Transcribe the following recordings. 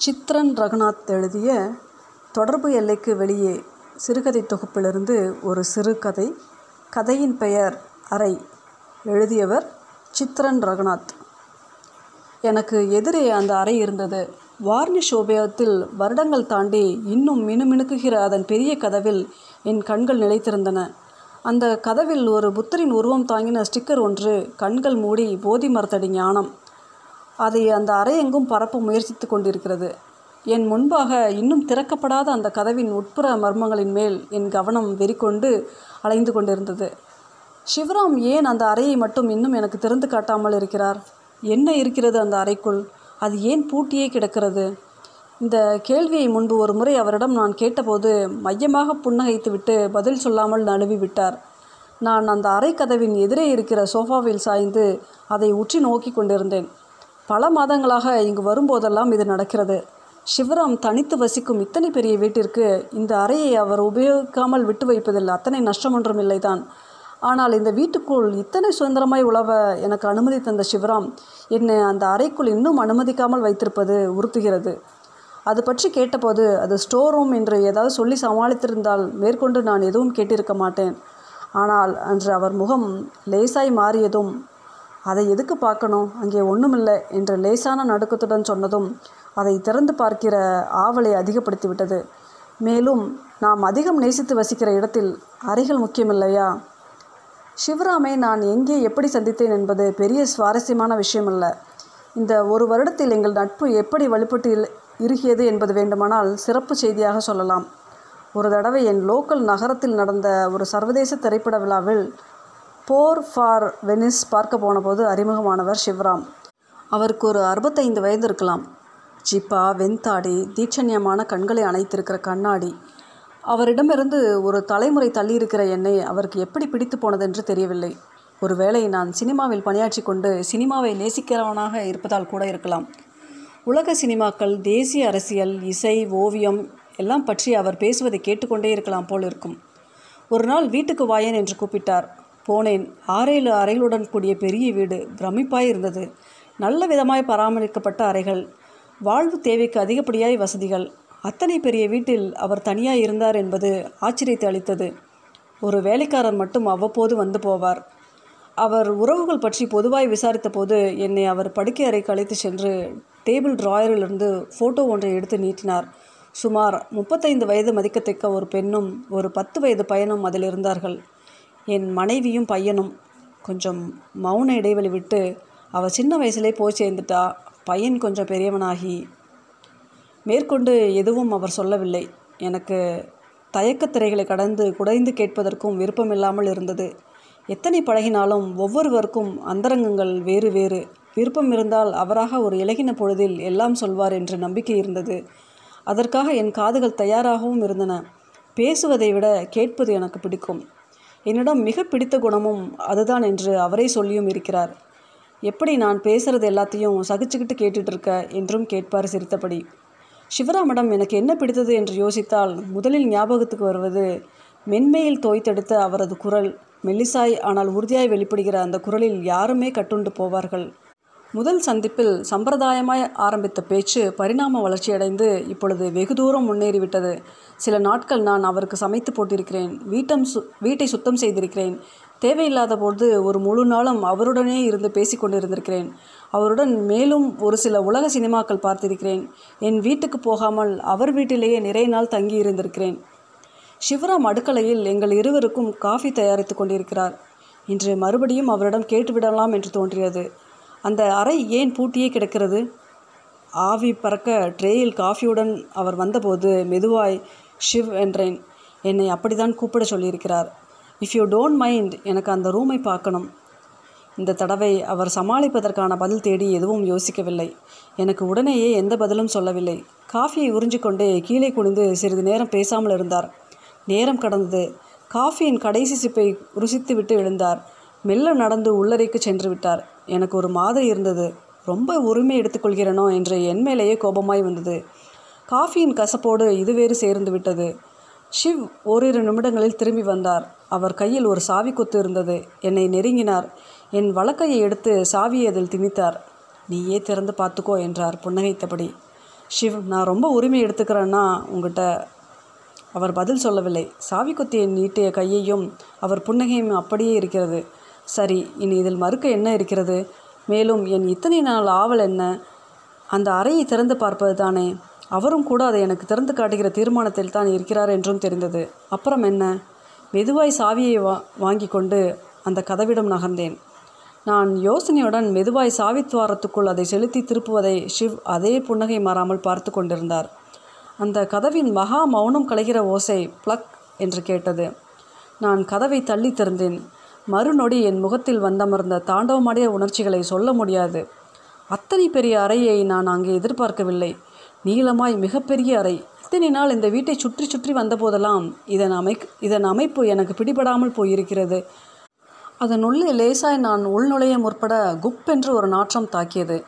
சித்ரன் ரகுநாத் எழுதிய தொடர்பு எல்லைக்கு வெளியே சிறுகதை தொகுப்பிலிருந்து ஒரு சிறுகதை கதையின் பெயர் அறை. எழுதியவர் சித்ரன் ரகுநாத். எனக்கு எதிரே அந்த அறை இருந்தது. வார்னிஷ் உபயோகத்தில் வருடங்கள் தாண்டி இன்னும் மினுமினுக்குகிற அதன் பெரிய கதவில் என் கண்கள் நிலைத்திருந்தன. அந்த கதவில் ஒரு புத்தரின் உருவம் தாங்கின ஸ்டிக்கர் ஒன்று கண்கள் மூடி போதி மரத்தடி ஞானம். அதை அந்த அறையெங்கும் பரப்ப முயற்சித்து கொண்டிருக்கிறது. என் முன்பாக இன்னும் திறக்கப்படாத அந்த கதவின் உட்புற மர்மங்களின் மேல் என் கவனம் வெறிக்கொண்டு அலைந்து கொண்டிருந்தது. சிவராம் ஏன் அந்த அறையை மட்டும் இன்னும் எனக்கு திறந்து காட்டாமல் இருக்கிறார்? என்ன இருக்கிறது அந்த அறைக்குள்? அது ஏன் பூட்டியே கிடக்கிறது? இந்த கேள்வியை முன்பு ஒரு முறை அவரிடம் நான் கேட்டபோது மையமாக புன்னகைத்துவிட்டு பதில் சொல்லாமல் நழுவி விட்டார். நான் அந்த அறை கதவின் எதிரே இருக்கிற சோஃபாவில் சாய்ந்து அதை உற்றி நோக்கி கொண்டிருந்தேன். பல மாதங்களாக இங்கு வரும்போதெல்லாம் இது நடக்கிறது. சிவராம் தனித்து வசிக்கும் இத்தனை பெரிய வீட்டிற்கு இந்த அறையை அவர் உபயோகிக்காமல் விட்டு வைப்பதில் அத்தனை நஷ்டம் ஒன்றும் இல்லைதான். ஆனால் இந்த வீட்டுக்குள் இத்தனை சுதந்திரமாய் உழவ எனக்கு அனுமதி தந்த சிவராம் என்னை அந்த அறைக்குள் இன்னும் அனுமதிக்காமல் வைத்திருப்பது உறுத்துகிறது. அது பற்றி கேட்டபோது அது ஸ்டோர் ரூம் என்று ஏதாவது சொல்லி சமாளித்திருந்தால் மேற்கொண்டு நான் எதுவும் கேட்டிருக்க மாட்டேன். ஆனால் அன்று அவர் முகம் லேசாய் மாறியதும் அதை எதுக்கு பார்க்கணும்? அங்கே ஒன்றுமில்லை என்ற லேசான நடுக்கத்துடன் சொன்னதும் அதை திறந்து பார்க்கிற ஆவலை அதிகப்படுத்தி விட்டது மேலும் நாம் அதிகம் நேசித்து வசிக்கிற இடத்தில் அறைகள் முக்கியமில்லையா? சிவராமை நான் எங்கே எப்படி சந்தித்தேன் என்பது பெரிய சுவாரஸ்யமான விஷயமல்ல. இந்த ஒரு வருடத்தில் எங்கள் நட்பு எப்படி வலுப்பட்டு இருகியது என்பது வேண்டுமானால் சிறப்பு செய்தியாக சொல்லலாம். ஒரு தடவை என் லோக்கல் நகரத்தில் நடந்த ஒரு சர்வதேச திரைப்பட விழாவில் போர் ஃபார் வெனிஸ் பார்க்க போனபோது அறிமுகமானவர் சிவராம். அவருக்கு ஒரு அறுபத்தைந்து வயது இருக்கலாம். ஜிப்பா வெண்தாடி தீட்சண்யமான கண்களை அணைத்திருக்கிற கண்ணாடி. அவரிடமிருந்து ஒரு தலைமுறை தள்ளியிருக்கிற என்னை அவருக்கு எப்படி பிடித்து போனதென்று தெரியவில்லை. ஒருவேளை நான் சினிமாவில் பணியாற்றி கொண்டு சினிமாவை நேசிக்கிறவனாக இருப்பதால் கூட இருக்கலாம். உலக சினிமாக்கள் தேசிய அரசியல் இசை ஓவியம் எல்லாம் பற்றி அவர் பேசுவதை கேட்டுக்கொண்டே இருக்கலாம் போல் இருக்கும். ஒரு நாள் வீட்டுக்கு வாயேன் என்று கூப்பிட்டார். போனேன். ஆறேழு அறைகளுடன் கூடிய பெரிய வீடு பிரமிப்பாய் இருந்தது. நல்ல விதமாய் பராமரிக்கப்பட்ட அறைகள் வாழ்வு தேவைக்கு அதிகப்படியாய் வசதிகள். அத்தனை பெரிய வீட்டில் அவர் தனியாக இருந்தார் என்பது ஆச்சரியத்தை அளித்தது. ஒரு வேலைக்காரர் மட்டும் அவ்வப்போது வந்து போவார். அவர் உறவுகள் பற்றி பொதுவாய் விசாரித்த போது என்னை அவர் படுக்கை அறைக்கு அழைத்து சென்று டேபிள் ட்ராயரிலிருந்து ஃபோட்டோ ஒன்றை எடுத்து நீட்டினார். சுமார் முப்பத்தைந்து வயது மதிக்கத்தக்க ஒரு பெண்ணும் ஒரு பத்து வயது பையனும் அதில் இருந்தார்கள். என் மனைவியும் பையனும் கொஞ்சம் மௌன இடைவெளி விட்டு அவள் சின்ன வயசுலே போய் சேர்ந்துட்டா. பையன் கொஞ்சம் பெரியவனாகி மேற்கொண்டு எதுவும் அவர் சொல்லவில்லை. எனக்கு தயக்கத்திரைகளை கடந்து குடைந்து கேட்பதற்கும் விருப்பமில்லாமல் இருந்தது. எத்தனை பழகினாலும் ஒவ்வொருவருக்கும் அந்தரங்கங்கள் வேறு வேறு. விருப்பம் இருந்தால் அவராக ஒரு இலகின பொழுதில் எல்லாம் சொல்வார் என்று நம்பிக்கை இருந்தது. அதற்காக என் காதுகள் தயாராகவும் இருந்தன. பேசுவதை விட கேட்பது எனக்கு பிடிக்கும். என்னிடம் மிக பிடித்த குணமும் அதுதான் என்று அவரே சொல்லியும் இருக்கிறார். எப்படி நான் பேசுகிறது எல்லாத்தையும் சகிச்சுக்கிட்டு கேட்டுட்டு இருக்க? என்றும் கேட்பார் சிரித்தபடி. சிவராமிடம் எனக்கு என்ன பிடித்தது? என்று யோசித்தால் முதலில் ஞாபகத்துக்கு வருவது மென்மையில் தோய்த்தெடுத்த அவரது குரல். மெல்லிசாய் ஆனால் உறுதியாய் வெளிப்படுகிற அந்த குரலில் யாருமே கட்டுண்டு போவார்கள். முதல் சந்திப்பில் சம்பிரதாயமாய் ஆரம்பித்த பேச்சு பரிணாம வளர்ச்சியடைந்து இப்பொழுது வெகு தூரம் முன்னேறிவிட்டது. சில நாட்கள் நான் அவருக்கு சமைத்து போட்டிருக்கிறேன். வீட்டம் சு வீட்டை சுத்தம் செய்திருக்கிறேன். தேவையில்லாத போது ஒரு முழு நாளும் அவருடனே இருந்து பேசிக்கொண்டிருந்திருக்கிறேன் அவருடன் மேலும் ஒரு சில உலக சினிமாக்கள் பார்த்திருக்கிறேன். என் வீட்டுக்கு போகாமல் அவர் வீட்டிலேயே நிறைய நாள் தங்கி இருந்திருக்கிறேன். சிவராம் அடுக்கலையில் எங்கள் இருவருக்கும் காஃபி தயாரித்து கொண்டிருக்கிறார். இன்று மறுபடியும் அவரிடம் கேட்டுவிடலாம் என்று தோன்றியது. அந்த அறை ஏன் பூட்டியே கிடக்கிறது? ஆவி பறக்க ட்ரேயில் காஃபியுடன் அவர் வந்தபோது மெதுவாய் ஷிவ் என்றேன். என்னை அப்படிதான் கூப்பிட சொல்லியிருக்கிறார். இஃப் யூ டோன்ட் மைண்ட் எனக்கு அந்த ரூமை பார்க்கணும். இந்த தடவை அவர் சமாளிப்பதற்கான பதில் தேடி எதுவும் யோசிக்கவில்லை. எனக்கு உடனேயே எந்த பதிலும் சொல்லவில்லை. காஃபியை உறிஞ்சிக்கொண்டே கீழே குனிந்து சிறிது நேரம் பேசாமல் இருந்தார். நேரம் கடந்தது. காஃபியின் கடைசி சிப்பை ருசித்து விட்டு எழுந்தார். மெல்ல நடந்து உள்ளறைக்கு சென்று விட்டார். எனக்கு ஒரு மாதிரி இருந்தது. ரொம்ப உரிமை எடுத்துக்கொள்கிறனோ என்று என் மேலேயே கோபமாய் வந்தது. காஃபியின் கசப்போடு இது வேறு சேர்ந்து விட்டது. ஷிவ் ஓரிரு நிமிடங்களில் திரும்பி வந்தார். அவர் கையில் ஒரு சாவி கொத்து இருந்தது. என்னை நெருங்கினார். என் வழக்கையை எடுத்து சாவியை அதில் திணித்தார். நீயே திறந்து பார்த்துக்கோ என்றார் புன்னகைத்தபடி. ஷிவ் நான் ரொம்ப உரிமை எடுத்துக்கிறேன்னா உங்ககிட்ட அவர் பதில் சொல்லவில்லை. சாவி கொத்தியை நீட்டிய கையையும் அவர் புன்னகையும் அப்படியே இருக்கிறது. சரி இனி இதில் மறுக்க என்ன இருக்கிறது? மேலும் என் இத்தனை நாள் ஆவல் என்ன? அந்த அறையை திறந்து பார்ப்பது தானே. அவரும் கூட அதை எனக்கு திறந்து காட்டுகிற தீர்மானத்தில் தான் இருக்கிறார் என்றும் தெரிந்தது. அப்புறம் என்ன? மெதுவாய் சாவியை வா வாங்கி கொண்டு அந்த கதவிடம் நகர்ந்தேன். நான் யோசனையுடன் மெதுவாய் சாவித்வாரத்துக்குள் அதை செலுத்தி திருப்புவதை ஷிவ் அதே புன்னகை மாறாமல் பார்த்து கொண்டிருந்தார். அந்த கதவின் மகா மௌனம் கலைகிற ஓசை ப்ளக் என்று கேட்டது. நான் கதவை தள்ளி திறந்தேன். மறுநொடி என் முகத்தில் வந்தமர்ந்த தாண்டவமடைய உணர்ச்சிகளை சொல்ல முடியாது. அத்தனை பெரிய அறையை நான் அங்கே எதிர்பார்க்கவில்லை. நீளமாய் மிகப்பெரிய அறை. இத்தனை நாள் இந்த வீட்டை சுற்றி சுற்றி வந்தபோதெல்லாம் இதன் அமை இதன் அமைப்பு எனக்கு பிடிபடாமல் போயிருக்கிறது. அதனுள்ளே லேசாய் நான் உள்நுழைய முற்பட குப்பென்று ஒரு நாற்றம் தாக்கியது.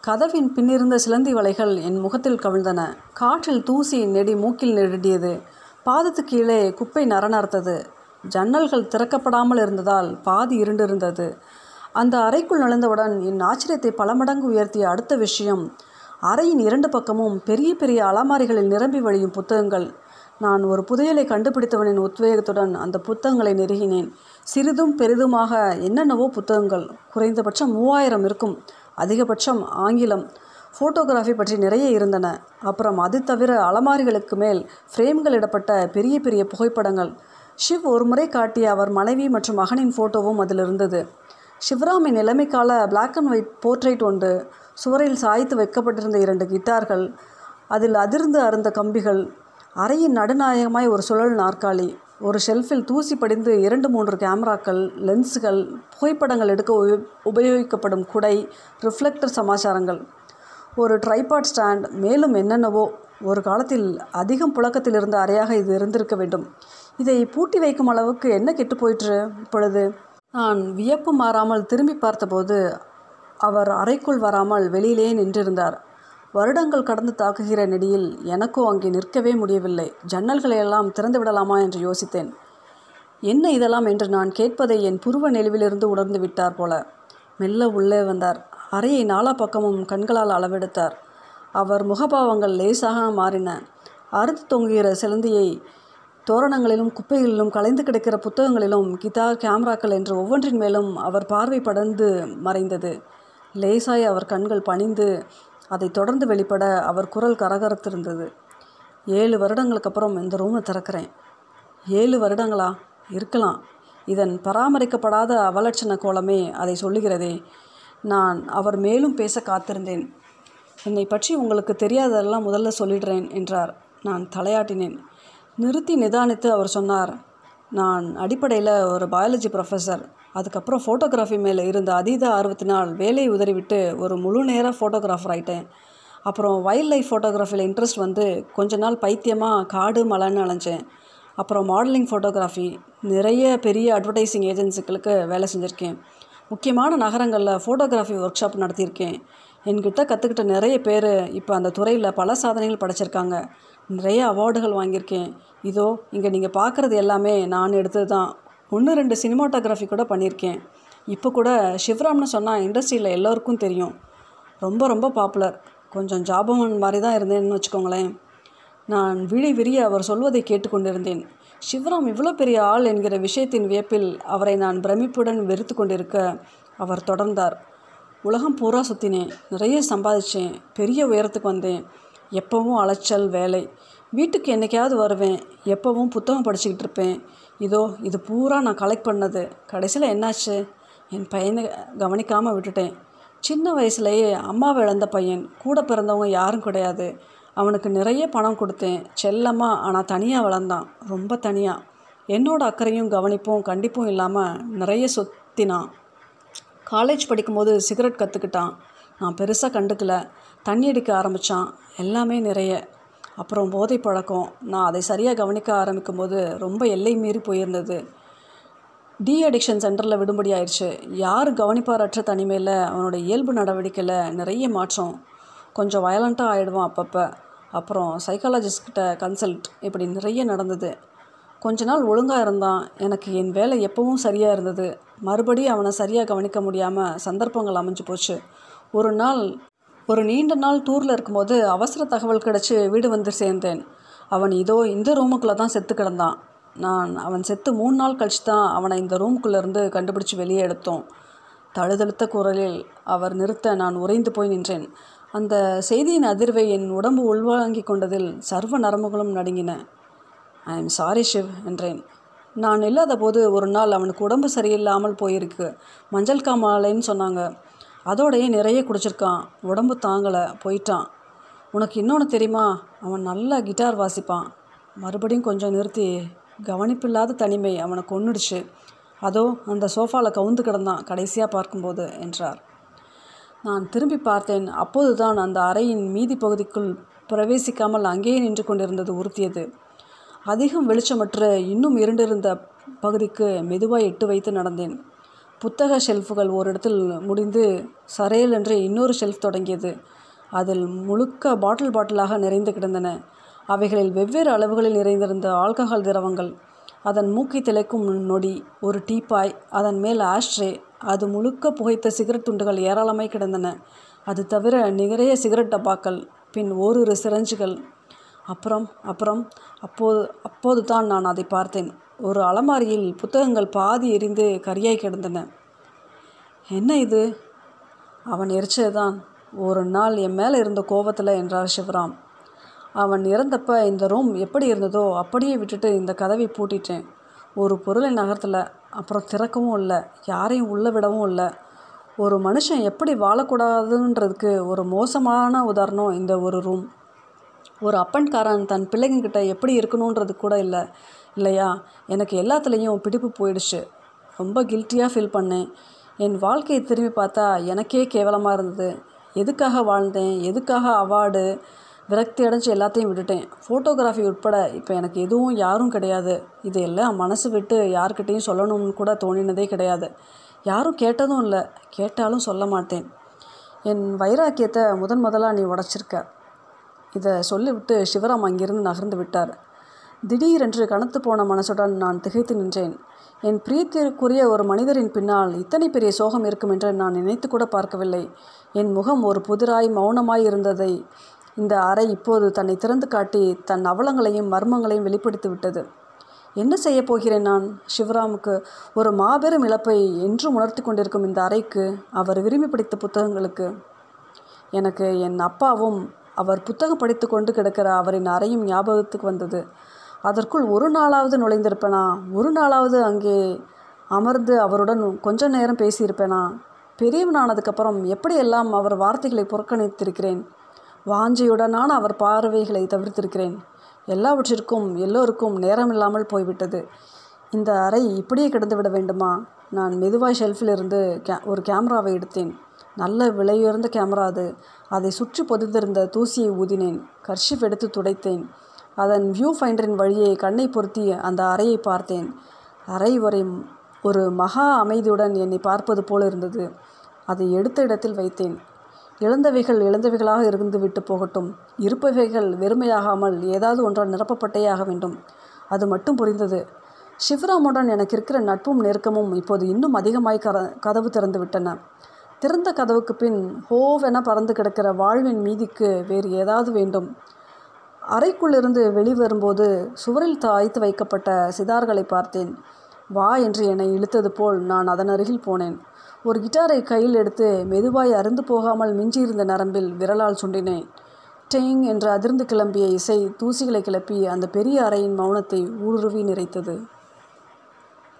கதவின் பின்னிருந்த சிலந்தி வலைகள் என் முகத்தில் கவிழ்ந்தன. காற்றில் தூசி நெடி மூக்கில் நெருடியது. பாதத்துக்கு கீழே குப்பை நரநரத்தது ஜன்னல்கள் திறக்கப்படாமல் இருந்ததால் பாதி இருண்டிருந்தது. அந்த அறைக்குள் நுழைந்தவுடன் என் ஆச்சரியத்தை பல மடங்கு உயர்த்திய அடுத்த விஷயம் அறையின் இரண்டு பக்கமும் பெரிய பெரிய அலமாரிகளில் நிரம்பி வழியும் புத்தகங்கள். நான் ஒரு புதையலை கண்டுபிடித்தவனின் உத்வேகத்துடன் அந்த புத்தகங்களை நெருகினேன் சிறிதும் பெரிதுமாக என்னென்னவோ புத்தகங்கள் குறைந்தபட்சம் மூவாயிரம் இருக்கும் அதிகபட்சம் ஆங்கிலம் ஃபோட்டோகிராஃபி பற்றி நிறைய இருந்தன. அப்புறம் அது தவிர அலமாரிகளுக்கு மேல் ஃப்ரேம்கள் இடப்பட்ட பெரிய பெரிய புகைப்படங்கள் ஷிவ் ஒரு முறை காட்டிய அவர் மனைவி மற்றும் மகனின் ஃபோட்டோவும் அதில் இருந்தது சிவராமின் நிலைமைக்கால பிளாக் அண்ட் ஒயிட் போர்ட்ரைட் ஒன்று சுவரில் சாய்த்து வைக்கப்பட்டிருந்த இரண்டு கிட்டார்கள் அதில் அதிர்ந்து அருந்த கம்பிகள் அறையின் நடுநாயகமாய் ஒரு சுழல் நாற்காலி ஒரு ஷெல்ஃபில் தூசி படிந்து இரண்டு மூன்று கேமராக்கள் லென்ஸுகள் புகைப்படங்கள் எடுக்க உபயோகிக்கப்படும் குடை ரிஃப்ளெக்டர் சமாச்சாரங்கள். ஒரு ட்ரைபாட் ஸ்டாண்ட் மேலும் என்னென்னவோ ஒரு காலத்தில் அதிகம் புழக்கத்தில் இருந்த அறையாக இது இருந்திருக்க வேண்டும். இதை பூட்டி வைக்கும் அளவுக்கு என்ன கெட்டு போயிற்று இப்பொழுது? நான் வியப்பு மாறாமல் திரும்பி பார்த்தபோது அவர் அறைக்குள் வராமல் வெளியிலேயே நின்றிருந்தார். வருடங்கள் கடந்து தாக்குகிற நெடியில் எனக்கோ அங்கே நிற்கவே முடியவில்லை. ஜன்னல்களை எல்லாம் திறந்து விடலாமா என்று யோசித்தேன். என்ன இதெல்லாம் என்று நான் கேட்பதை என் புருவ நெளிவிலிருந்து உணர்ந்து விட்டார் போல. மெல்ல உள்ளே வந்தார். அறையை நாலா பக்கமும் கண்களால் அளவெடுத்தார். அவர் முகபாவங்கள் லேசாக மாறின. அறுத்து தொங்குகிற சிலந்தியை தோரணங்களிலும் குப்பைகளிலும் கலைந்து கிடக்கிற புத்தகங்களிலும் கிதார் கேமராக்கள் என்று ஒவ்வொன்றின் மேலும் அவர் பார்வை படர்ந்து மறைந்தது. லேசாய் அவர் கண்கள் பணிந்து அதை தொடர்ந்து வெளிப்பட அவர் குரல் கரகரத்திருந்தது. ஏழு வருடங்களுக்கு அப்புறம் இந்த ரூமை திறக்கிறேன். ஏழு வருடங்களா? இருக்கலாம். இதன் பராமரிக்கப்படாத அவலட்சண கோலமே அதை சொல்லுகிறதே. நான் அவர் மேலும் பேச காத்திருந்தேன். என்னை பற்றி உங்களுக்கு தெரியாததெல்லாம் முதல்ல சொல்லிடுறேன் என்றார். நான் தலையாட்டினேன். நிறுத்தி நிதானித்து அவர் சொன்னார் நான் அடிப்படையில் ஒரு பயாலஜி ப்ரொஃபஸர் அதுக்கப்புறம் ஃபோட்டோகிராஃபி மேலே இருந்த அதீத ஆர்வத்தினால் வேலையை உதறிவிட்டு ஒரு முழு நேர ஃபோட்டோகிராஃபர் ஆயிட்டேன். அப்புறம் வைல்ட் லைஃப் ஃபோட்டோகிராஃபியில் இன்ட்ரெஸ்ட் வந்து கொஞ்ச நாள் பைத்தியமாக காடு மலைன்னு அலைஞ்சேன். அப்புறம் மாடலிங் ஃபோட்டோகிராஃபி நிறைய பெரிய அட்வர்டைஸிங் ஏஜென்சிகளுக்கு வேலை செஞ்சுருக்கேன். முக்கியமான நகரங்களில் ஃபோட்டோகிராஃபி ஒர்க் ஷாப் நடத்தியிருக்கேன். என்கிட்ட கற்றுக்கிட்ட நிறைய பேர் இப்போ அந்த துறையில் பல சாதனைகள் படைச்சிருக்காங்க. நிறைய அவார்டுகள் வாங்கியிருக்கேன். இதோ இங்கே நீங்கள் பார்க்குறது எல்லாமே நான் எடுத்தது தான். ஒன்று ரெண்டு சினிமாட்டோகிராஃபி கூட பண்ணியிருக்கேன். இப்போ கூட சிவராம்னு சொன்னால் இண்டஸ்ட்ரியில் எல்லோருக்கும் தெரியும். ரொம்ப ரொம்ப பாப்புலர். கொஞ்சம் ஜாபமன் மாதிரி தான் இருந்தேன்னு வச்சுக்கோங்களேன். நான் விழி விரிய அவர் சொல்வதை கேட்டுக்கொண்டிருந்தேன். சிவராம் இவ்வளோ பெரிய ஆள் என்கிற விஷயத்தின் வியப்பில் அவரை நான் பிரமிப்புடன் வெறுத்து கொண்டிருக்க அவர் தொடர்ந்தார். உலகம் பூரா சுற்றினேன் நிறைய சம்பாதிச்சேன். பெரிய உயரத்துக்கு வந்தேன். எப்போவும் அலைச்சல் வேலை. வீட்டுக்கு என்றைக்காவது வருவேன். எப்போவும் புத்தகம் படிச்சுக்கிட்டு இருப்பேன். இதோ இது பூரா நான் கலெக்ட் பண்ணது. கடைசியில் என்னாச்சு? என் பையனை கவனிக்காமல் விட்டுட்டேன். சின்ன வயசுலேயே அம்மாவை இழந்த பையன். கூட பிறந்தவங்க யாரும் கிடையாது. அவனுக்கு நிறைய பணம் கொடுத்தேன். செல்லமாக ஆனால் தனியாக வளர்ந்தான். ரொம்ப தனியாக என்னோட அக்கறையும் கவனிப்பும் கண்டிப்பும் இல்லாமல் நிறைய சொத்தினான். காலேஜ் படிக்கும்போது சிகரெட் கற்றுக்கிட்டான் நான் பெருசாக கண்டுக்கல. தண்ணி அடிக்க ஆரம்பித்தான் எல்லாமே நிறைய. அப்புறம் போதை பழக்கம். நான் அதை சரியாக கவனிக்க ஆரம்பிக்கும் போது ரொம்ப எல்லை மீறி போயிருந்தது. டி அடிக்ஷன் சென்டரில் விடும்படி ஆயிடுச்சு யார் கவனிப்பாரற்ற தனிமையில் அவனோட இயல்பு நடவடிக்கையில் நிறைய மாற்றம். கொஞ்சம் வயலண்ட்டாக ஆகிடுவான் அப்பப்போ. அப்புறம் சைக்காலஜிஸ்ட்கிட்ட கன்சல்ட் இப்படி நிறைய நடந்தது. கொஞ்ச நாள் ஒழுங்காக இருந்தான். எனக்கு என் வேலை எப்பவும் சரியாக இருந்தது. மறுபடியும் அவனை சரியாக கவனிக்க முடியாமல் சந்தர்ப்பங்கள் அமைஞ்சு போச்சு. ஒரு நாள் ஒரு நீண்ட நாள் டூரில் இருக்கும்போது அவசர தகவல் கிடச்சி வீடு வந்து சேர்ந்தேன். அவன் இதோ இந்த ரூமுக்குள்ளே தான் செத்து கிடந்தான். நான் அவன் செத்து மூணு நாள் கழிச்சு தான் அவனை இந்த ரூமுக்குள்ளேருந்து கண்டுபிடிச்சி வெளியே எடுத்தோம். தழுதழுத்த குரலில் அவர் நிறுத்த நான் உறைந்து போய் நின்றேன். அந்த செய்தியின் அதிர்வை என் உடம்பு உள்வாங்கிக் கொண்டதில் சர்வ நரம்புகளும் நடுங்கின. ஐ எம் சாரி ஷிவ் என்றேன். நான் இல்லாத போது ஒரு நாள் அவனுக்கு உடம்பு சரியில்லாமல் போயிருக்கு. மஞ்சள் காமாலைன்னு சொன்னாங்க. அதோடையே நிறைய குடிச்சிருக்கான். உடம்பு தாங்கலை போயிட்டான். உனக்கு இன்னொன்று தெரியுமா? அவன் நல்லா கிட்டார் வாசிப்பான். மறுபடியும் கொஞ்சம் நிறுத்தி கவனிப்பில்லாத தனிமை அவனை கொன்னுடுச்சு. அதோ அந்த சோஃபாவில் கவுந்து கிடந்தான் கடைசியாக பார்க்கும்போது என்றார். நான் திரும்பி பார்த்தேன். அப்போதுதான் அந்த அறையின் மீதி பகுதிக்குள் பிரவேசிக்காமல் அங்கேயே நின்று கொண்டிருந்தது உறுத்தியது. அதிகம் வெளிச்சமற்ற இன்னும் இருண்டிருந்த பகுதிக்கு மெதுவாக எட்டு வைத்து நடந்தேன். புத்தக ஷெல்ஃபுகள் ஓரிடத்தில் முடிந்து சரையல் என்று இன்னொரு ஷெல்ஃப் தொடங்கியது. அதில் முழுக்க பாட்டில் பாட்டிலாக நிறைந்து கிடந்தன. அவைகளில் வெவ்வேறு அளவுகளில் நிறைந்திருந்த ஆல்கஹால் திரவங்கள். அதன் மூக்கை திளைக்கும் நொடி ஒரு டீப்பாய் அதன் மேல் ஆஷ்ட்ரே அது முழுக்க புகைத்த சிகரெட் துண்டுகள் ஏராளமாய் கிடந்தன. அது தவிர நிகரைய சிகரெட் டப்பாக்கள் பின் ஓரிரு சிரஞ்சுகள் அப்புறம் அப்புறம் அப்போது அப்போது தான் நான் அதை பார்த்தேன். ஒரு அலமாரியில் புத்தகங்கள் பாதி எரிந்து கரியாய் கிடந்தன. என்ன இது? அவன் எரிச்சதுதான். ஒரு நாள் என் மேலே இருந்த கோபத்தில் என்றார் சிவராம். அவன் இறந்தப்ப இந்த ரூம் எப்படி இருந்ததோ அப்படியே விட்டுட்டு இந்த கதவை பூட்டிட்டேன். ஒரு பொருளை நகர்த்தல. அப்புறம் திறக்கவும் இல்லை. யாரையும் உள்ளே விடவும் இல்லை. ஒரு மனுஷன் எப்படி வாழக்கூடாதுன்றதுக்கு ஒரு மோசமான உதாரணம் இந்த ஒரு ரூம் ஒரு அப்பன்காரன் தன் பிள்ளைங்கக்கிட்ட எப்படி இருக்கணுன்றது கூட இல்லை. இல்லையா? எனக்கு எல்லாத்துலேயும் பிடிப்பு போயிடுச்சு. ரொம்ப கில்ட்டியாக ஃபீல் பண்ணேன். என் வாழ்க்கையை திரும்பி பார்த்தா எனக்கே கேவலமாக இருந்தது. எதுக்காக வாழ்ந்தேன்? எதுக்காக அவார்டு விரக்தி அடைஞ்சு எல்லாத்தையும் விட்டுட்டேன். ஃபோட்டோகிராஃபி உட்பட இப்போ எனக்கு எதுவும் யாரும் கிடையாது. இது எல்லாம் மனசு விட்டு யார்கிட்டேயும் சொல்லணும்னு கூட தோணினதே கிடையாது. யாரும் கேட்டதும் இல்லை. கேட்டாலும் சொல்ல மாட்டேன். என் வைராக்கியத்தை முதன் முதலாக நீ உடச்சிருக்க. இதை சொல்லிவிட்டு சிவராம் அங்கிருந்து நகர்ந்து விட்டார். திடீரென்று கனத்து போன மனசுடன் நான் திகைத்து நின்றேன். என் பிரியத்திற்குரிய ஒரு மனிதரின் பின்னால் இத்தனை பெரிய சோகம் இருக்கும் என்று நான் நினைத்து கூட பார்க்கவில்லை. என் முகம் ஒரு புதிராய் மௌனமாய் இருந்ததை இந்த அறை இப்போது தன்னை திறந்து காட்டி தன் அவலங்களையும் மர்மங்களையும் வெளிப்படுத்தி விட்டது. என்ன செய்ய போகிறேன் நான் சிவராமுக்கு ஒரு மாபெரும் இழப்பை என்றும் உணர்த்தி கொண்டிருக்கும் இந்த அறைக்கு அவர் விரும்பி படித்த புத்தகங்களுக்கு எனக்கு என் அப்பாவும் அவர் புத்தகம் படித்து கொண்டு கிடக்கிற அவரின் அறையும் ஞாபகத்துக்கு வந்தது. அதற்குள் ஒரு நாளாவது நுழைந்திருப்பேனா? ஒரு நாளாவது அங்கே அமர்ந்து அவருடன் கொஞ்ச நேரம் பேசியிருப்பேனா? பெரியவனானதுக்கப்புறம் எப்படியெல்லாம் அவர் வார்த்தைகளை புறக்கணித்திருக்கிறேன்? வாஞ்சையுடனான அவர் பார்வைகளை தவிர்த்திருக்கிறேன். எல்லாவற்றிற்கும் எல்லோருக்கும் நேரம் இல்லாமல் போய்விட்டது. இந்த அறை இப்படியே கிடந்து விட வேண்டுமா? நான் மெதுவாய் ஷெல்ஃபிலிருந்து கே ஒரு கேமராவை எடுத்தேன். நல்ல விலையுயர்ந்த கேமரா அது. அதை சுற்றி பொதிந்திருந்த தூசியை ஊதினேன். கர்ஷிப் எடுத்து துடைத்தேன். அதன் வியூ ஃபைண்டரின் வழியே கண்ணை பொருத்தி அந்த அறையை பார்த்தேன். அறை வரை ஒரு மகா அமைதியுடன் என்னை பார்ப்பது போல இருந்தது. அதை எடுத்த இடத்தில் வைத்தேன். இழந்தவைகள் இழந்தவைகளாக இருந்து விட்டு போகட்டும். இருப்பவைகள் வெறுமையாகாமல் ஏதாவது ஒன்றால் நிரப்பப்பட்டே ஆக வேண்டும். அது மட்டும் புரிந்தது. சிவராமுடன் எனக்கு இருக்கிற நட்பும் நெருக்கமும் இப்போது இன்னும் அதிகமாய் கதவு திறந்து விட்டன. திறந்த கதவுக்கு பின் ஹோவென பறந்து கிடக்கிற வாழ்வின் மீதிக்கு வேறு ஏதாவது வேண்டும். அறைக்குள்ளிருந்து வெளிவரும்போது சுவரில் தாய்த்து வைக்கப்பட்ட சிதார்களை பார்த்தேன். வா என்று என்னை இழுத்தது போல் நான் அதன் அருகில் போனேன். ஒரு கிட்டாரை கையில் எடுத்து மெதுவாய் அருந்து போகாமல் மிஞ்சியிருந்த நரம்பில் விரலால் சுண்டினேன். டெங் என்று அதிர்ந்து கிளம்பிய இசை தூசிகளை கிளப்பி அந்த பெரிய அறையின் மௌனத்தை ஊடுருவி நிறைத்தது.